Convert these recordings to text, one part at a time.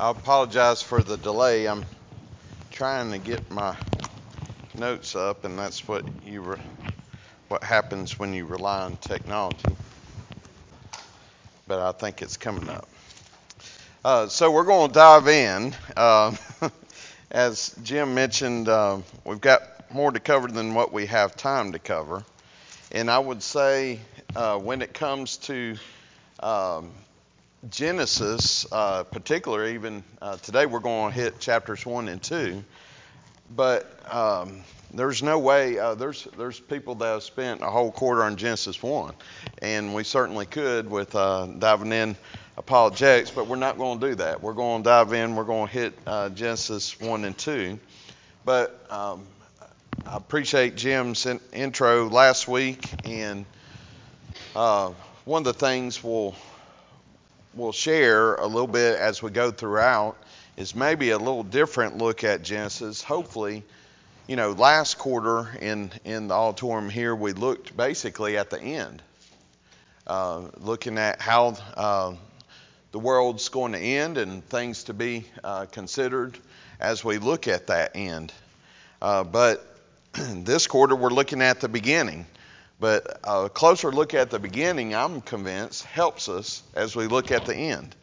I apologize for the delay. I'm trying to get my notes up, and that's what you re- what happens when you rely on technology. But I think it's coming up. Uh, so we're going to dive in. Uh, as Jim mentioned, uh, we've got more to cover than what we have time to cover. And I would say, uh, when it comes to um, Genesis, uh, particularly even uh, today, we're going to hit chapters one and two. But um, there's no way. Uh, there's there's people that have spent a whole quarter on Genesis one, and we certainly could with uh, diving in apologetics. But we're not going to do that. We're going to dive in. We're going to hit uh, Genesis one and two. But um, I appreciate Jim's in, intro last week, and uh, one of the things we'll we'll share a little bit as we go throughout is maybe a little different look at Genesis. Hopefully, you know, last quarter in in the auditorium here, we looked basically at the end, uh, looking at how uh, the world's going to end and things to be uh, considered as we look at that end. Uh, but this quarter, we're looking at the beginning. But a closer look at the beginning, I'm convinced, helps us as we look at the end.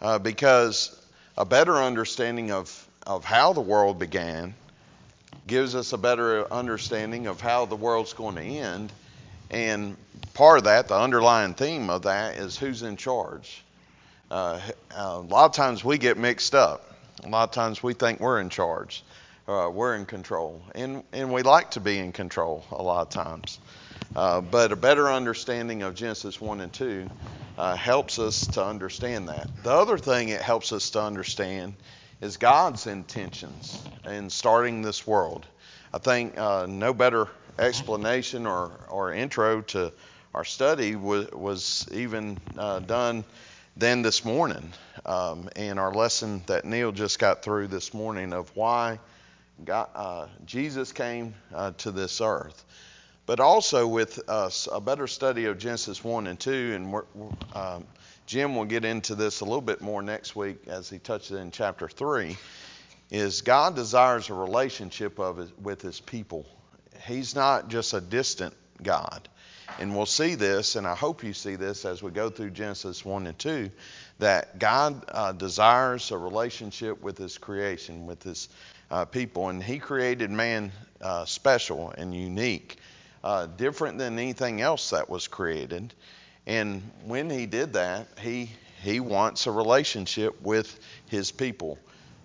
Uh, because a better understanding of, of how the world began gives us a better understanding of how the world's going to end. And part of that, the underlying theme of that, is who's in charge. Uh, a lot of times we get mixed up. A lot of times we think we're in charge, uh, we're in control, and and we like to be in control a lot of times. Uh, but a better understanding of Genesis 1 and 2 uh, helps us to understand that. The other thing it helps us to understand is God's intentions in starting this world. I think uh, no better explanation or, or intro to our study was, even uh, done than this morning. Um, and our lesson that Neil just got through this morning of why God, uh, Jesus came to this earth but also with us a better study of Genesis 1 and 2. And um, Jim will get into this a little bit more next week as he touches in chapter 3. Is God desires a relationship of his, with his people. He's not just a distant God. And we'll see this, and I hope you see this as we go through Genesis 1 and 2, that God uh, desires a relationship with his creation, with his uh, people. And he created man uh, special and unique uh, different than anything else that was created. And when he did that, he he wants a relationship with his people.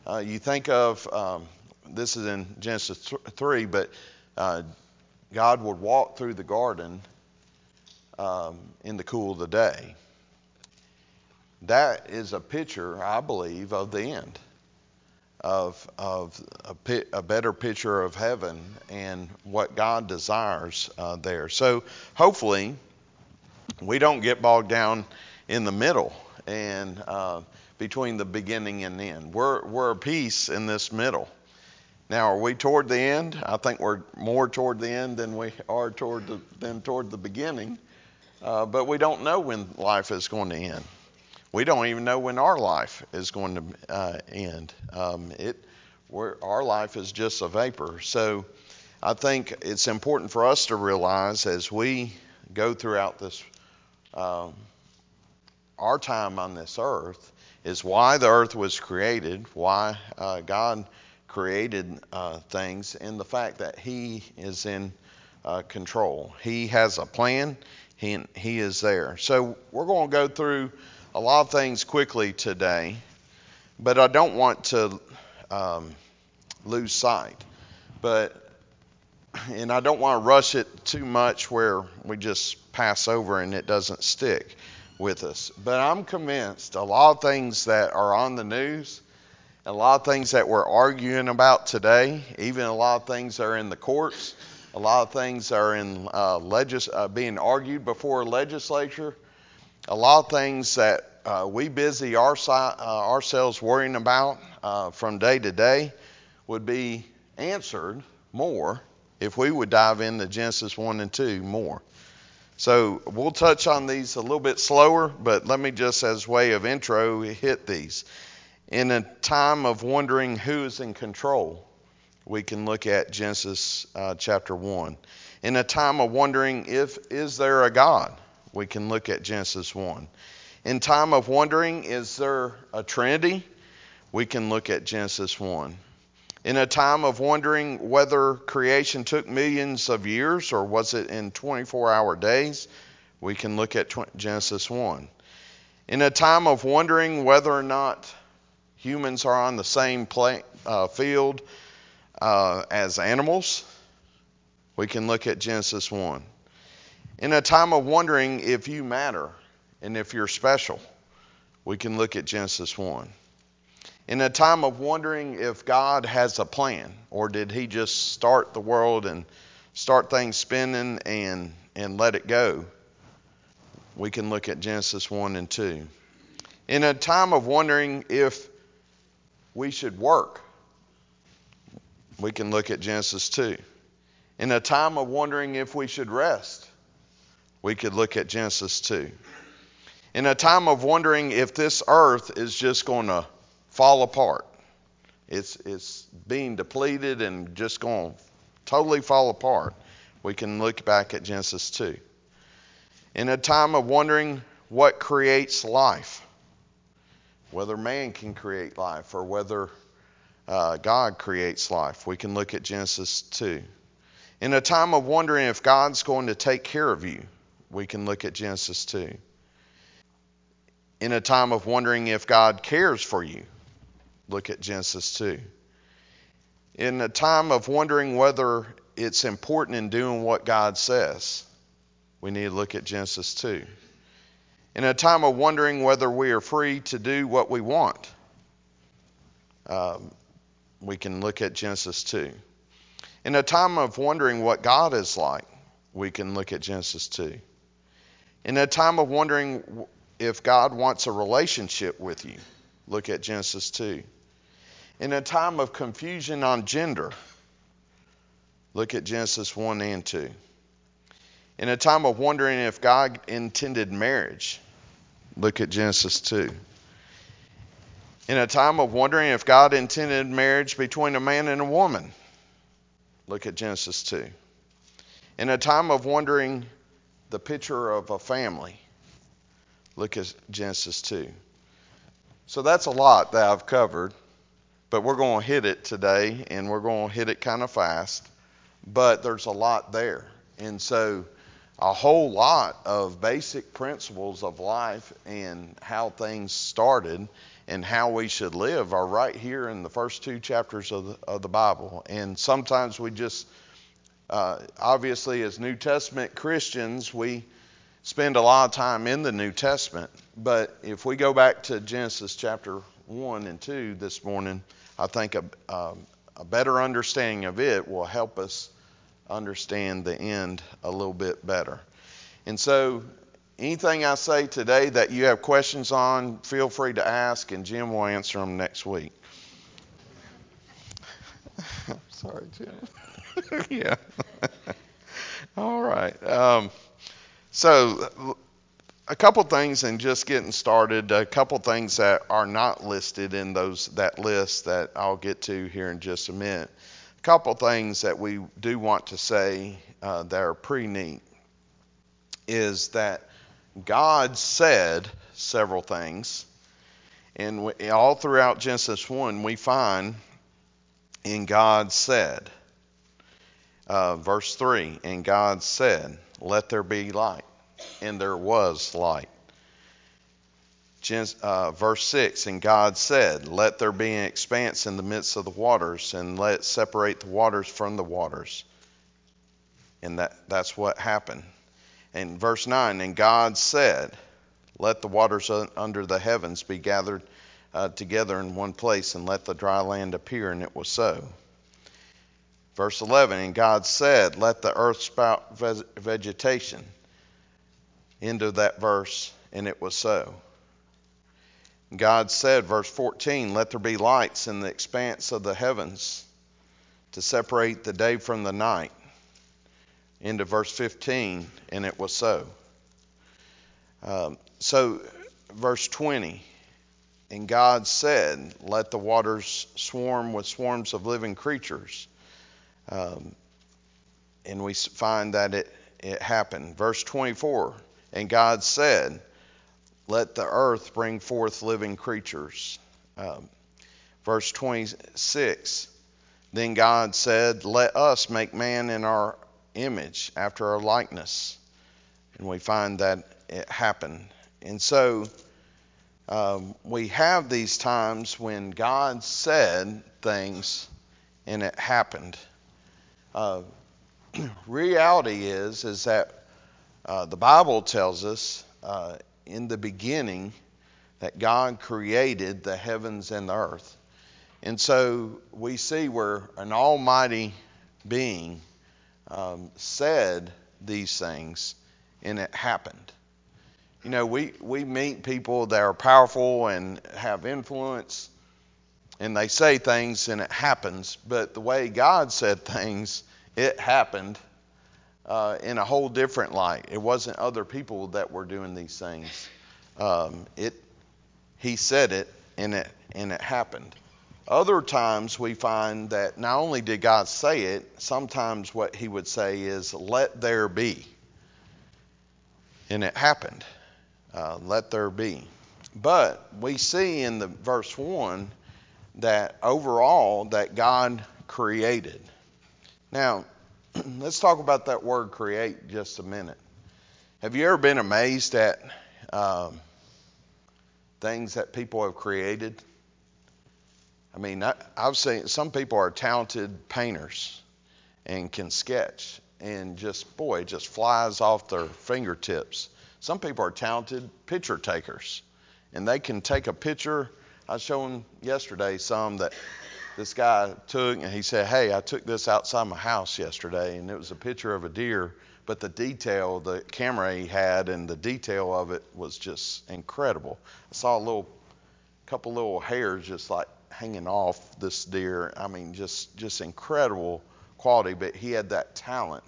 Uh, you think of um, this is in Genesis three, but uh, God would walk through the garden um, in the cool of the day. That is a picture, I believe, of the end of, of a, a, better picture of heaven and what God desires uh, there. So hopefully we don't get bogged down in the middle and uh, between the beginning and end. We're, we're a piece in this middle. Now, are we toward the end? I think we're more toward the end than we are toward the, than toward the beginning. Uh, but we don't know when life is going to end we don't even know when our life is going to uh, end. Um, it, our life is just a vapor. So I think it's important for us to realize as we go throughout this, um, our time on this earth, is why the earth was created, why uh, God created uh, things, and the fact that He is in uh, control. He has a plan. He, he is there. So we're going to go through a lot of things quickly today, but I don't want to um, lose sight. But and I don't want to rush it too much where we just pass over and it doesn't stick with us. But I'm convinced a lot of things that are on the news, a lot of things that we're arguing about today, even a lot of things that are in the courts, a lot of things are in uh, legis- uh, being argued before legislature a lot of things that uh, we busy our, uh, ourselves worrying about uh, from day to day would be answered more if we would dive into Genesis 1 and 2 more. So we'll touch on these a little bit slower, but let me just, as way of intro, hit these. In a time of wondering who is in control, we can look at Genesis uh, chapter 1. In a time of wondering if is there a God, we can look at Genesis 1. In time of wondering is there a trinity, we can look at Genesis 1. In a time of wondering whether creation took millions of years or was it in 24 hour days, we can look at Genesis 1. In a time of wondering whether or not humans are on the same play, uh, field uh, as animals, we can look at Genesis 1. In a time of wondering if you matter and if you're special, we can look at Genesis 1. In a time of wondering if God has a plan, or did He just start the world and start things spinning and, and let it go, we can look at Genesis 1 and 2. In a time of wondering if we should work, we can look at Genesis 2. In a time of wondering if we should rest, we could look at Genesis 2. In a time of wondering if this earth is just going to fall apart, it's, it's being depleted and just going to totally fall apart, we can look back at Genesis 2. In a time of wondering what creates life, whether man can create life or whether uh, God creates life. We can look at Genesis 2. In a time of wondering if God's going to take care of you, we can look at Genesis 2. In a time of wondering if God cares for you, look at Genesis 2. In a time of wondering whether it's important in doing what God says, we need to look at Genesis 2 in a time of wondering whether we are free to do what we want, um, we can look at Genesis 2. In a time of wondering what God is like, we can look at Genesis 2. In a time of wondering if God wants a relationship with you, look at Genesis 2. In a time of confusion on gender, look at Genesis 1 and 2. In a time of wondering if God intended marriage, Look at Genesis 2. In a time of wondering if God intended marriage between a man and a woman, look at Genesis 2. In a time of wondering the picture of a family, look at Genesis 2. So that's a lot that I've covered, but we're going to hit it today and we're going to hit it kind of fast. But there's a lot there. And so a whole lot of basic principles of life and how things started and how we should live are right here in the first two chapters of the, of the Bible. And sometimes we just, uh, obviously, as New Testament Christians, we spend a lot of time in the New Testament. But if we go back to Genesis chapter 1 and 2 this morning, I think a, um, a better understanding of it will help us understand the end a little bit better. And so, anything I say today that you have questions on, feel free to ask, and Jim will answer them next week. Sorry, Jim. yeah. All right. Um, so, a couple things, and just getting started. A couple things that are not listed in those that list that I'll get to here in just a minute A couple things that we do want to say uh, that are pretty neat is that God said several things, and all throughout Genesis 1, we find in God said, uh, verse 3, and God said, Let there be light, and there was light uh, verse 6 And God said, Let there be an expanse in the midst of the waters, and let separate the waters from the waters. And that, that's what happened. And verse 9 And God said, Let the waters under the heavens be gathered uh, together in one place, and let the dry land appear. And it was so. Verse 11 And God said, Let the earth sprout vegetation. End of that verse, and it was so. God said, verse 14, Let there be lights in the expanse of the heavens to separate the day from the night. Into verse 15, and it was so. Um, so, verse 20, and God said, Let the waters swarm with swarms of living creatures. Um, and we find that it, it happened. Verse 24 And God said, Let the earth bring forth living creatures. Um, verse 26 Then God said, Let us make man in our image, after our likeness. And we find that it happened. And so um, we have these times when God said things and it happened. Uh, reality is is that uh, the Bible tells us uh, in the beginning that God created the heavens and the earth, and so we see where an Almighty being um, said these things, and it happened. You know, we, we meet people that are powerful and have influence, and they say things and it happens, but the way God said things, it happened uh, in a whole different light. It wasn't other people that were doing these things. Um, it, he said it, and it, and it happened. Other times we find that not only did God say it, sometimes what he would say is, let there be. And it happened. Uh, let there be. But we see in the verse 1 that overall that God created. Now, let's talk about that word create just a minute. Have you ever been amazed at um, things that people have created? I mean, I, I've seen some people are talented painters and can sketch, and just boy, it just flies off their fingertips. Some people are talented picture takers, and they can take a picture. I was showing yesterday some that this guy took, and he said, "Hey, I took this outside my house yesterday, and it was a picture of a deer, but the detail, the camera he had, and the detail of it was just incredible. I saw a little, couple little hairs just like hanging off this deer. I mean, just just incredible quality. But he had that talent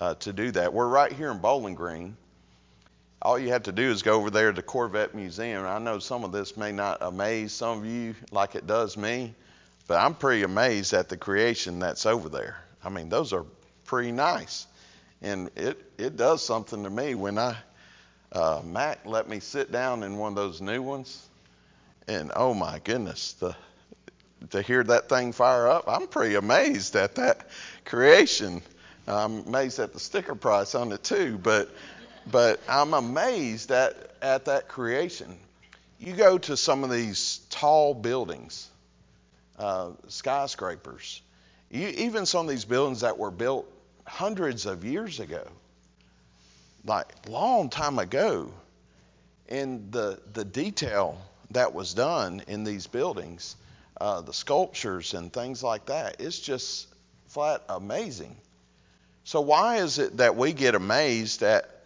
uh, to do that. We're right here in Bowling Green. All you have to do is go over there to the Corvette Museum. I know some of this may not amaze some of you like it does me, but I'm pretty amazed at the creation that's over there. I mean, those are pretty nice, and it it does something to me when I uh, Mac let me sit down in one of those new ones, and oh my goodness, the to hear that thing fire up, I'm pretty amazed at that creation. I'm amazed at the sticker price on it too, but but I'm amazed at at that creation. You go to some of these tall buildings, uh, skyscrapers, you, even some of these buildings that were built hundreds of years ago, like long time ago, and the the detail that was done in these buildings uh, the sculptures and things like that. It's just flat amazing. So, why is it that we get amazed at,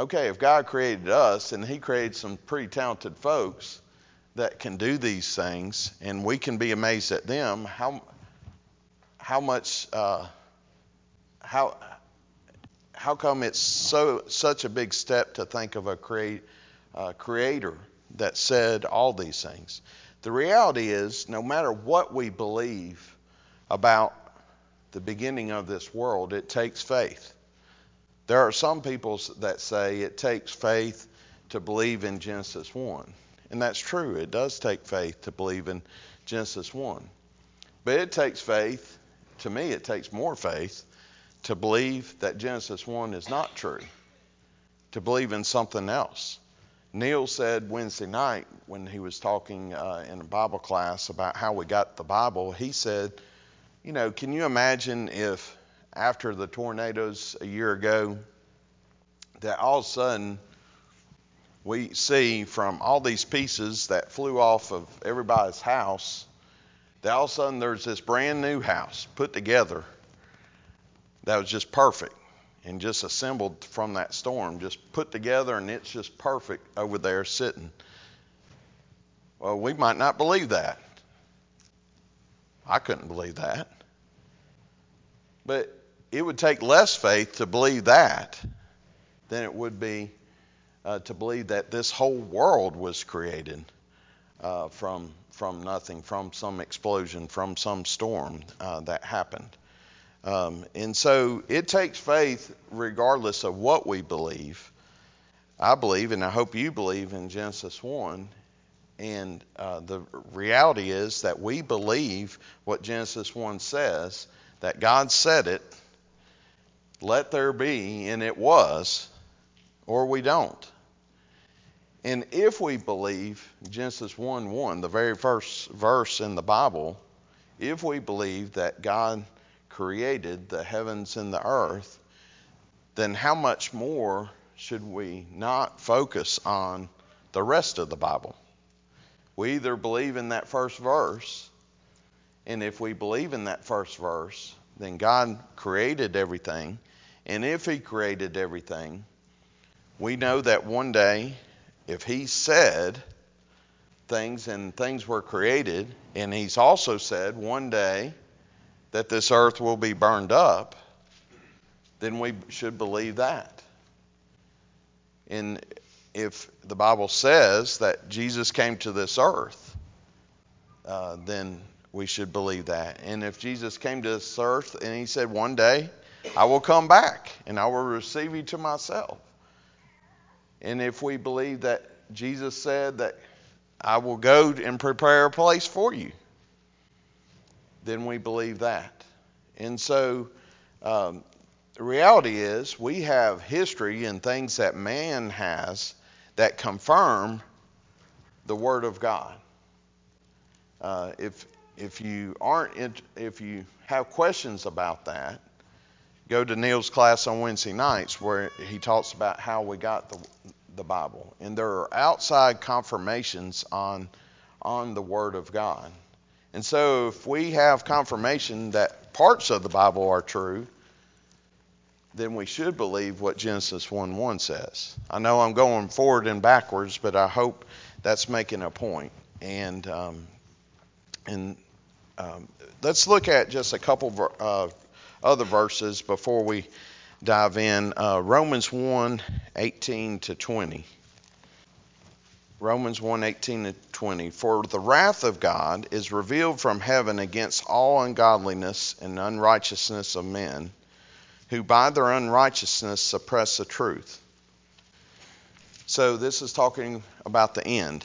okay, if God created us and He created some pretty talented folks that can do these things, and we can be amazed at them, how, how much, uh, how, how come it's so such a big step to think of a create, uh, creator that said all these things? The reality is, no matter what we believe about the beginning of this world, it takes faith. There are some people that say it takes faith to believe in Genesis 1. And that's true. It does take faith to believe in Genesis 1. But it takes faith, to me, it takes more faith to believe that Genesis 1 is not true, to believe in something else. Neil said Wednesday night when he was talking uh, in a Bible class about how we got the Bible, he said, You know, can you imagine if after the tornadoes a year ago, that all of a sudden we see from all these pieces that flew off of everybody's house, that all of a sudden there's this brand new house put together that was just perfect and just assembled from that storm, just put together, and it's just perfect over there sitting. Well, we might not believe that. I couldn't believe that. But it would take less faith to believe that than it would be uh, to believe that this whole world was created uh, from from nothing, from some explosion, from some storm uh, that happened. Um, and so it takes faith, regardless of what we believe. I believe, and I hope you believe in Genesis 1. And uh, the reality is that we believe what Genesis 1 says that God said it, let there be, and it was, or we don't. And if we believe Genesis 1 1, the very first verse in the Bible, if we believe that God created the heavens and the earth, then how much more should we not focus on the rest of the Bible? We either believe in that first verse, and if we believe in that first verse, then God created everything. And if He created everything, we know that one day if he said things and things were created, and he's also said one day that this earth will be burned up, then we should believe that. And if the Bible says that Jesus came to this earth, uh, then we should believe that. And if Jesus came to this earth and he said, One day I will come back and I will receive you to myself, and if we believe that Jesus said that I will go and prepare a place for you, then we believe that. And so um, the reality is we have history and things that man has that confirm the Word of God. Uh, if if you aren't if you have questions about that, go to Neil's class on Wednesday nights where he talks about how we got the, the Bible. And there are outside confirmations on, on the Word of God. And so if we have confirmation that parts of the Bible are true, then we should believe what Genesis 1 1 says. I know I'm going forward and backwards, but I hope that's making a point. And, um, and um, let's look at just a couple uh, other verses before we dive in. Uh, Romans 1 18 to 20. Romans 1 18 to 20. For the wrath of God is revealed from heaven against all ungodliness and unrighteousness of men, who by their unrighteousness suppress the truth. So this is talking about the end.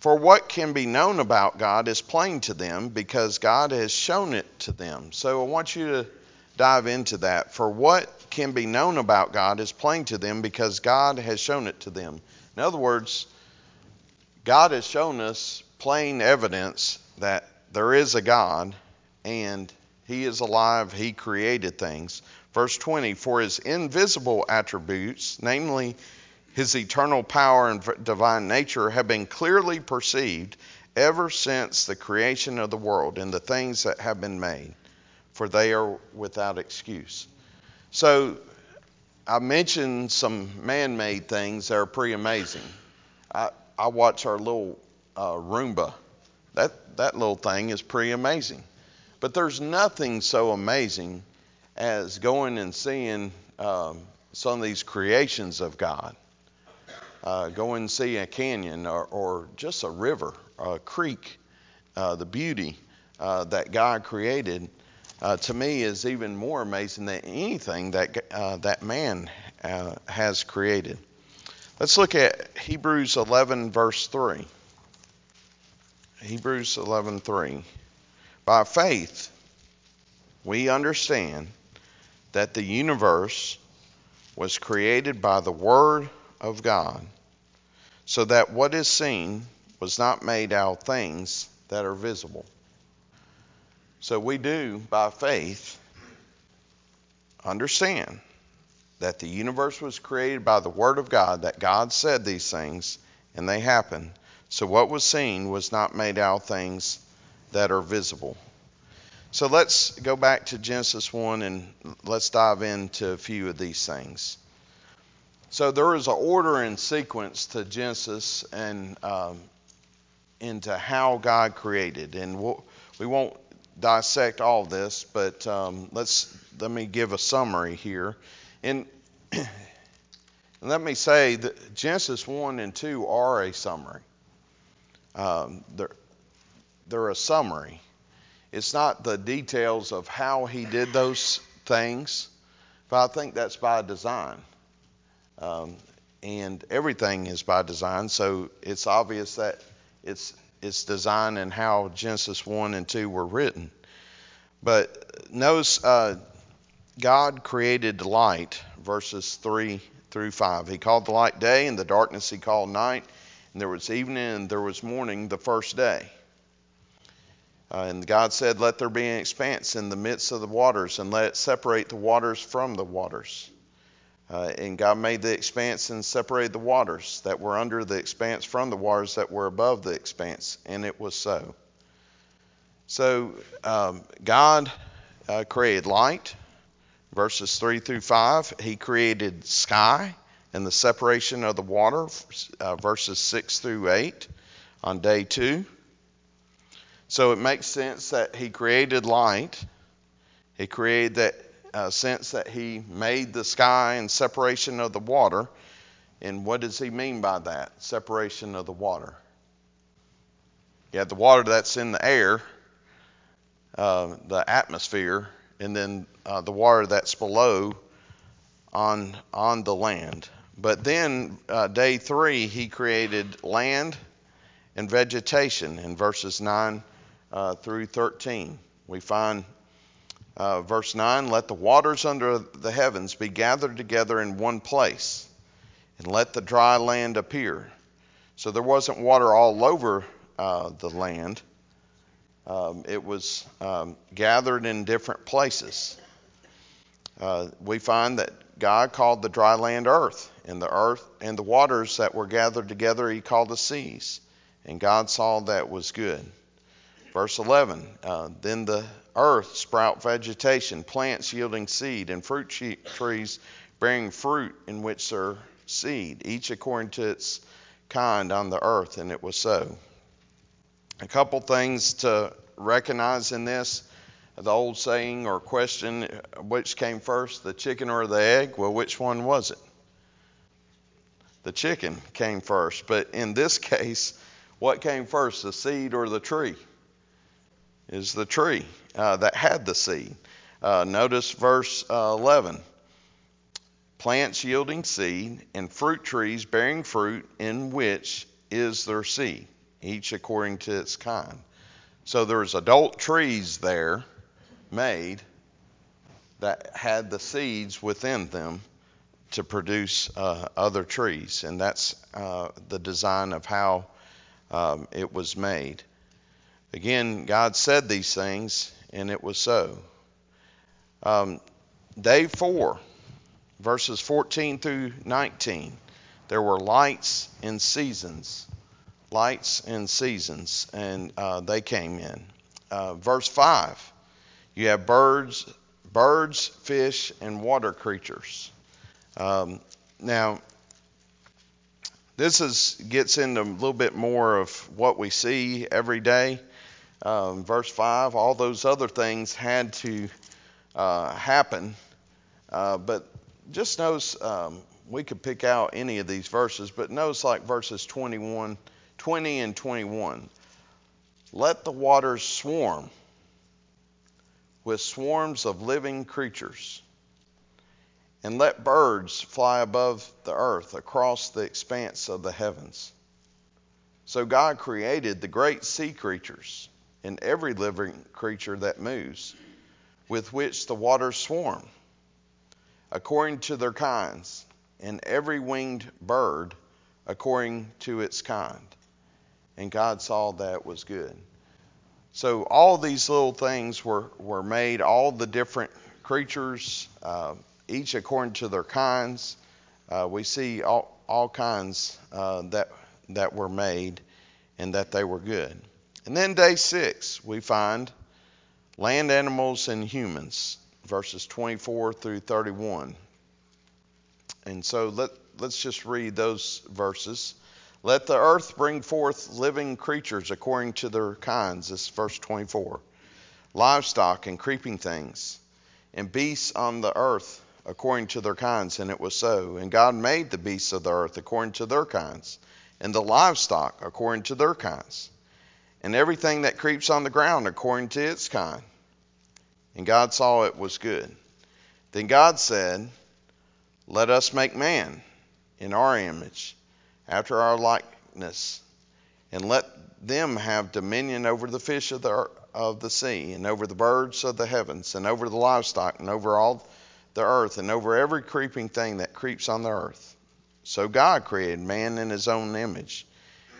For what can be known about God is plain to them because God has shown it to them. So I want you to dive into that. For what can be known about God is plain to them because God has shown it to them. In other words, God has shown us plain evidence that there is a God and He is alive, He created things. Verse 20 For His invisible attributes, namely his eternal power and divine nature have been clearly perceived ever since the creation of the world and the things that have been made, for they are without excuse. So, I mentioned some man made things that are pretty amazing. I, I watch our little uh, Roomba. That, that little thing is pretty amazing. But there's nothing so amazing as going and seeing um, some of these creations of God uh, go and see a canyon or, or just a river, a creek, uh, the beauty uh, that God created, uh, to me is even more amazing than anything that uh, that man uh, has created. Let's look at Hebrews 11 verse 3. Hebrews 11:3. By faith, we understand that the universe was created by the word of God, so that what is seen was not made out of things that are visible. So we do, by faith, understand that the universe was created by the Word of God, that God said these things, and they happened. So what was seen was not made out of things that are visible. So let's go back to Genesis 1 and let's dive into a few of these things. So there is an order and sequence to Genesis and um, into how God created, and we'll, we will not dissect all this, but um, let's let me give a summary here. And, and let me say that Genesis one and two are a summary. um, they're, they're a summary. It's not the details of how he did those things, but I think that's by design. Um, and everything is by design, so it's obvious that it's it's design and how Genesis 1 and 2 were written. But notice uh, God created light, verses 3 through 5. He called the light day, and the darkness he called night. And there was evening and there was morning the first day. Uh, and God said, Let there be an expanse in the midst of the waters, and let it separate the waters from the waters. Uh, and God made the expanse and separated the waters that were under the expanse from the waters that were above the expanse. And it was so. So um, God uh, created light, verses 3 through 5. He created sky and the separation of the water, uh, verses 6 through 8, on day 2. So it makes sense that He created light. He created that uh, sense that He made the sky and separation of the water. And what does He mean by that? Separation of the water. You have the water that's in the air, uh, the atmosphere, and then uh, the water that's below on on the land. But then uh, day three, he created land and vegetation in verses nine uh, through thirteen. We find uh, verse nine: Let the waters under the heavens be gathered together in one place, and let the dry land appear. So there wasn't water all over uh, the land. Um, it was um, gathered in different places. Uh, we find that God called the dry land earth, and the earth and the waters that were gathered together he called the seas. And God saw that was good. Verse 11 uh, Then the earth sprout vegetation, plants yielding seed, and fruit trees bearing fruit in which there seed, each according to its kind on the earth. And it was so. A couple things to recognize in this the old saying or question which came first, the chicken or the egg? Well, which one was it? The chicken came first. But in this case, what came first, the seed or the tree? Is the tree uh, that had the seed. Uh, notice verse uh, 11 plants yielding seed, and fruit trees bearing fruit, in which is their seed each according to its kind. So there's adult trees there made that had the seeds within them to produce uh, other trees, and that's uh, the design of how um, it was made. Again, God said these things, and it was so. Um, day four, verses 14 through 19, there were lights in seasons lights and seasons, and uh, they came in. Uh, verse 5, you have birds, birds, fish, and water creatures. Um, now, this is gets into a little bit more of what we see every day. Um, verse 5, all those other things had to uh, happen, uh, but just notice um, we could pick out any of these verses, but notice like verses 21 20 and 21. Let the waters swarm with swarms of living creatures, and let birds fly above the earth across the expanse of the heavens. So God created the great sea creatures and every living creature that moves, with which the waters swarm, according to their kinds, and every winged bird according to its kind and God saw that was good. So all these little things were, were made, all the different creatures, uh, each according to their kinds. Uh, we see all, all kinds uh, that, that were made and that they were good. And then day six, we find land animals and humans, verses 24 through 31. And so let, let's just read those verses. Let the earth bring forth living creatures according to their kinds. This is verse 24. Livestock and creeping things, and beasts on the earth according to their kinds. And it was so. And God made the beasts of the earth according to their kinds, and the livestock according to their kinds, and everything that creeps on the ground according to its kind. And God saw it was good. Then God said, Let us make man in our image, after our likeness, and let them have dominion over the fish of the, of the sea, and over the birds of the heavens, and over the livestock, and over all the earth, and over every creeping thing that creeps on the earth. So God created man in his own image.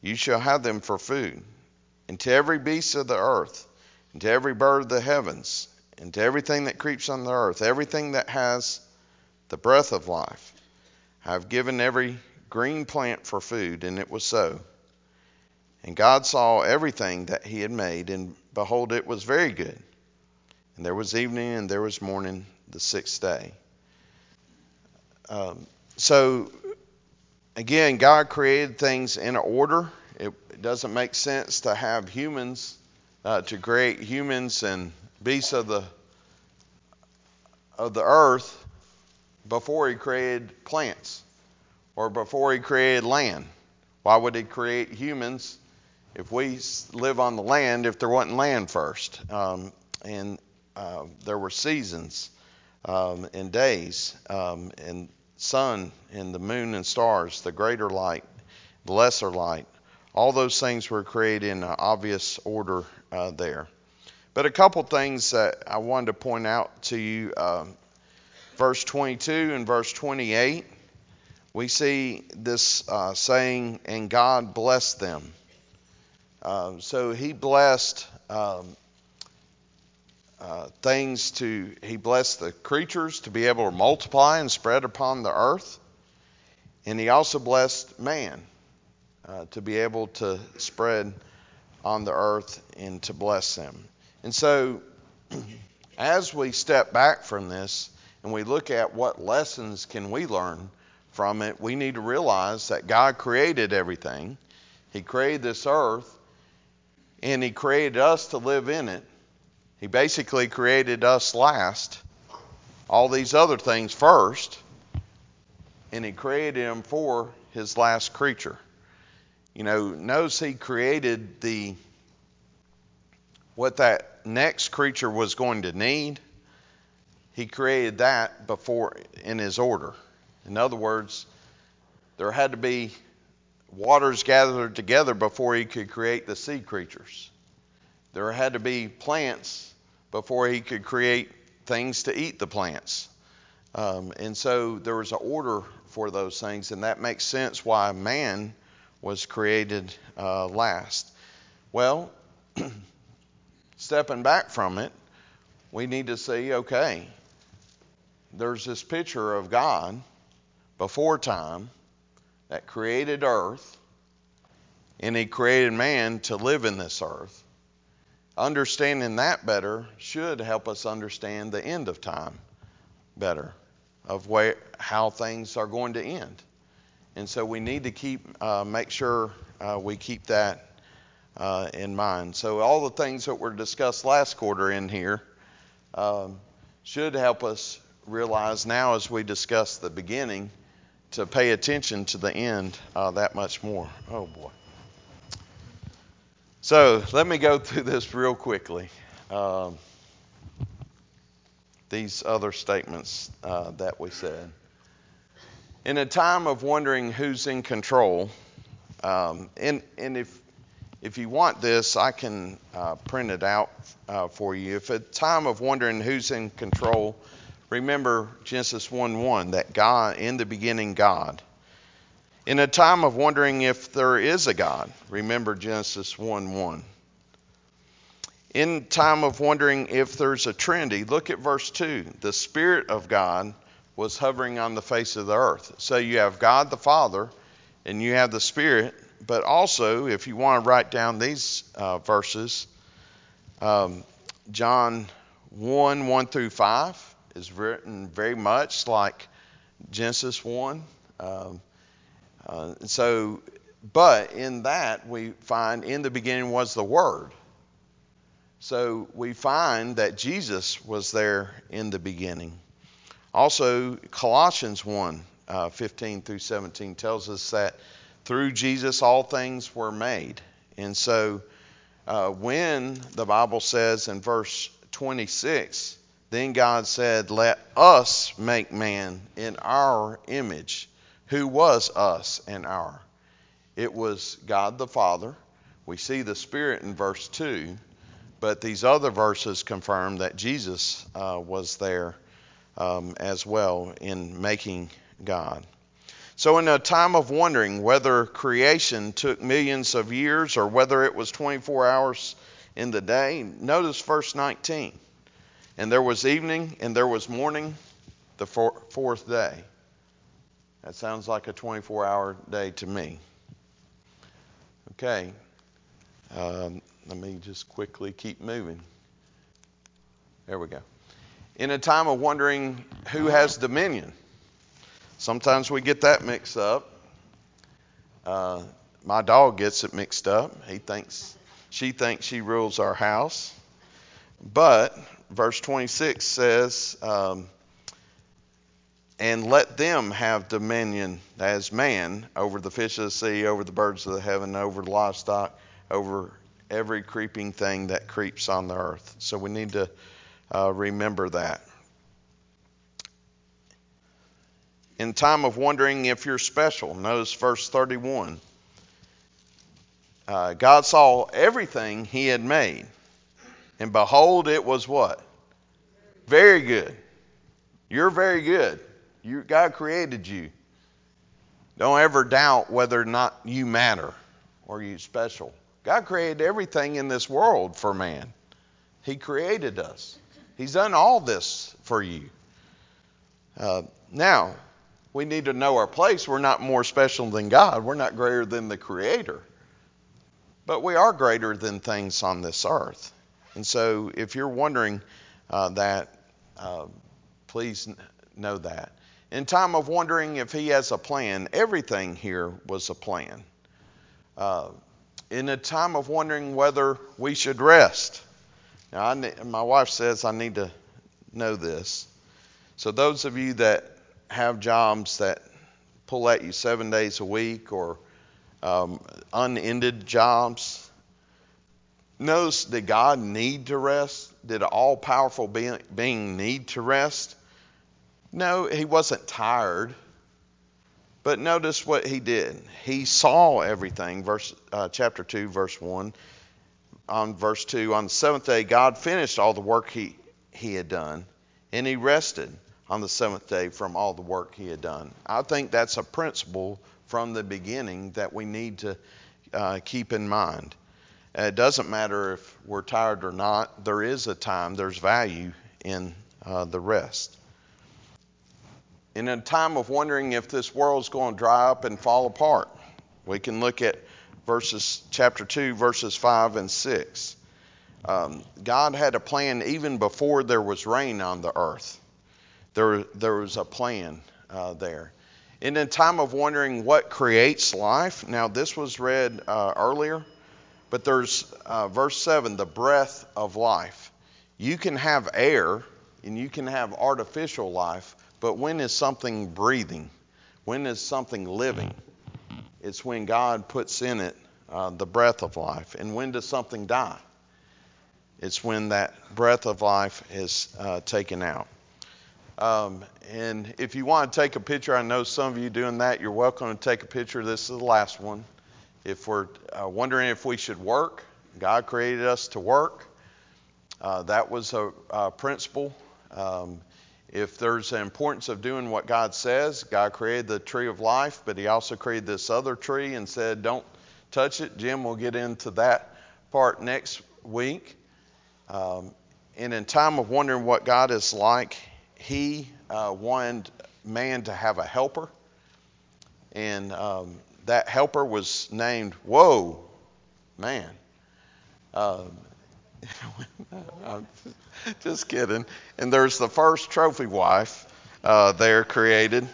You shall have them for food. And to every beast of the earth, and to every bird of the heavens, and to everything that creeps on the earth, everything that has the breath of life, I have given every green plant for food, and it was so. And God saw everything that he had made, and behold, it was very good. And there was evening, and there was morning, the sixth day. Um, so Again, God created things in order. It, it doesn't make sense to have humans, uh, to create humans and beasts of the of the earth before He created plants or before He created land. Why would He create humans if we live on the land if there wasn't land first? Um, and uh, there were seasons um, and days, um, and sun and the moon and stars, the greater light, the lesser light. All those things were created in an obvious order uh, there. But a couple things that I wanted to point out to you uh, verse 22 and verse 28, we see this uh, saying, and God blessed them. Uh, so he blessed um, uh, things to, he blessed the creatures to be able to multiply and spread upon the earth. And he also blessed man uh, to be able to spread on the earth and to bless them. And so, as we step back from this and we look at what lessons can we learn from it, we need to realize that God created everything. He created this earth and he created us to live in it. He basically created us last, all these other things first, and He created them for His last creature. You know, notice He created the what that next creature was going to need. He created that before in His order. In other words, there had to be waters gathered together before He could create the sea creatures. There had to be plants before he could create things to eat the plants. Um, and so there was an order for those things, and that makes sense why man was created uh, last. Well, stepping back from it, we need to see okay, there's this picture of God before time that created earth, and he created man to live in this earth understanding that better should help us understand the end of time better, of where, how things are going to end. And so we need to keep, uh, make sure uh, we keep that uh, in mind. So all the things that were discussed last quarter in here um, should help us realize now as we discuss the beginning to pay attention to the end uh, that much more. Oh boy. So let me go through this real quickly. Um, these other statements uh, that we said. In a time of wondering who's in control, um, and, and if, if you want this, I can uh, print it out uh, for you. If a time of wondering who's in control, remember Genesis 1 1 that God, in the beginning, God. In a time of wondering if there is a God, remember Genesis 1 1. In time of wondering if there's a Trinity, look at verse 2. The Spirit of God was hovering on the face of the earth. So you have God the Father, and you have the Spirit but also, if you want to write down these uh, verses, um, John 1 1 through 5 is written very much like Genesis 1. Um, uh, so, but in that we find in the beginning was the Word. So we find that Jesus was there in the beginning. Also, Colossians 1 uh, 15 through 17 tells us that through Jesus all things were made. And so uh, when the Bible says in verse 26, then God said, Let us make man in our image. Who was us and our? It was God the Father. We see the Spirit in verse 2, but these other verses confirm that Jesus uh, was there um, as well in making God. So, in a time of wondering whether creation took millions of years or whether it was 24 hours in the day, notice verse 19. And there was evening and there was morning the fourth day. That sounds like a 24 hour day to me. Okay. Um, let me just quickly keep moving. There we go. In a time of wondering who has dominion, Sometimes we get that mixed up. Uh, my dog gets it mixed up. He thinks she thinks she rules our house. But verse 26 says, um, and let them have dominion as man over the fish of the sea, over the birds of the heaven, over the livestock, over every creeping thing that creeps on the earth. So we need to uh, remember that. in time of wondering if you're special. Notice verse 31. Uh, God saw everything he had made, and behold, it was what? Very good. You're very good. You, God created you. Don't ever doubt whether or not you matter or you special. God created everything in this world for man. He created us. He's done all this for you. Uh, now, we need to know our place. We're not more special than God, we're not greater than the Creator. But we are greater than things on this earth. And so if you're wondering uh, that, uh, please know that. In time of wondering if He has a plan, everything here was a plan. Uh, in a time of wondering whether we should rest. Now, my wife says I need to know this. So, those of you that have jobs that pull at you seven days a week or um, unended jobs. Notice, did God need to rest? Did an all powerful being need to rest? No, he wasn't tired. But notice what he did. He saw everything. Verse uh, chapter two, verse one. On verse two, on the seventh day, God finished all the work he he had done, and he rested on the seventh day from all the work he had done. I think that's a principle from the beginning that we need to uh, keep in mind. It doesn't matter if we're tired or not, there is a time, there's value in uh, the rest. In a time of wondering if this world's going to dry up and fall apart, we can look at verses chapter 2 verses 5 and 6 um, god had a plan even before there was rain on the earth there, there was a plan uh, there. In a time of wondering what creates life, now this was read uh, earlier, but there's uh, verse 7 the breath of life. You can have air and you can have artificial life, but when is something breathing? When is something living? It's when God puts in it uh, the breath of life. And when does something die? It's when that breath of life is uh, taken out. Um, and if you want to take a picture, I know some of you doing that. You're welcome to take a picture. This is the last one. If we're uh, wondering if we should work, God created us to work. Uh, that was a, a principle. Um, if there's an importance of doing what God says, God created the tree of life, but He also created this other tree and said, don't touch it. Jim will get into that part next week. Um, and in time of wondering what God is like, he uh, wanted man to have a helper, and um, that helper was named Whoa, man. Um, just kidding. And there's the first trophy wife uh, there created.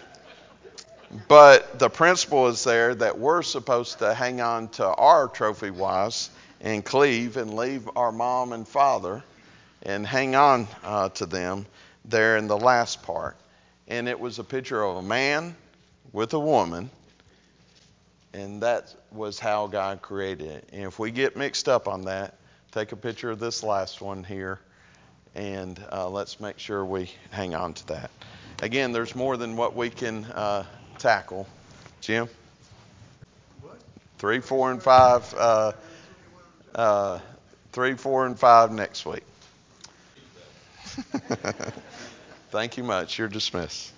But the principle is there that we're supposed to hang on to our trophy wives and cleave and leave our mom and father and hang on uh, to them there in the last part. And it was a picture of a man with a woman, and that was how God created it. And if we get mixed up on that, take a picture of this last one here, and uh, let's make sure we hang on to that. Again, there's more than what we can uh, tackle. Jim? Three, four, and five. Uh, uh, three, four, and five next week. Thank you much. You're dismissed.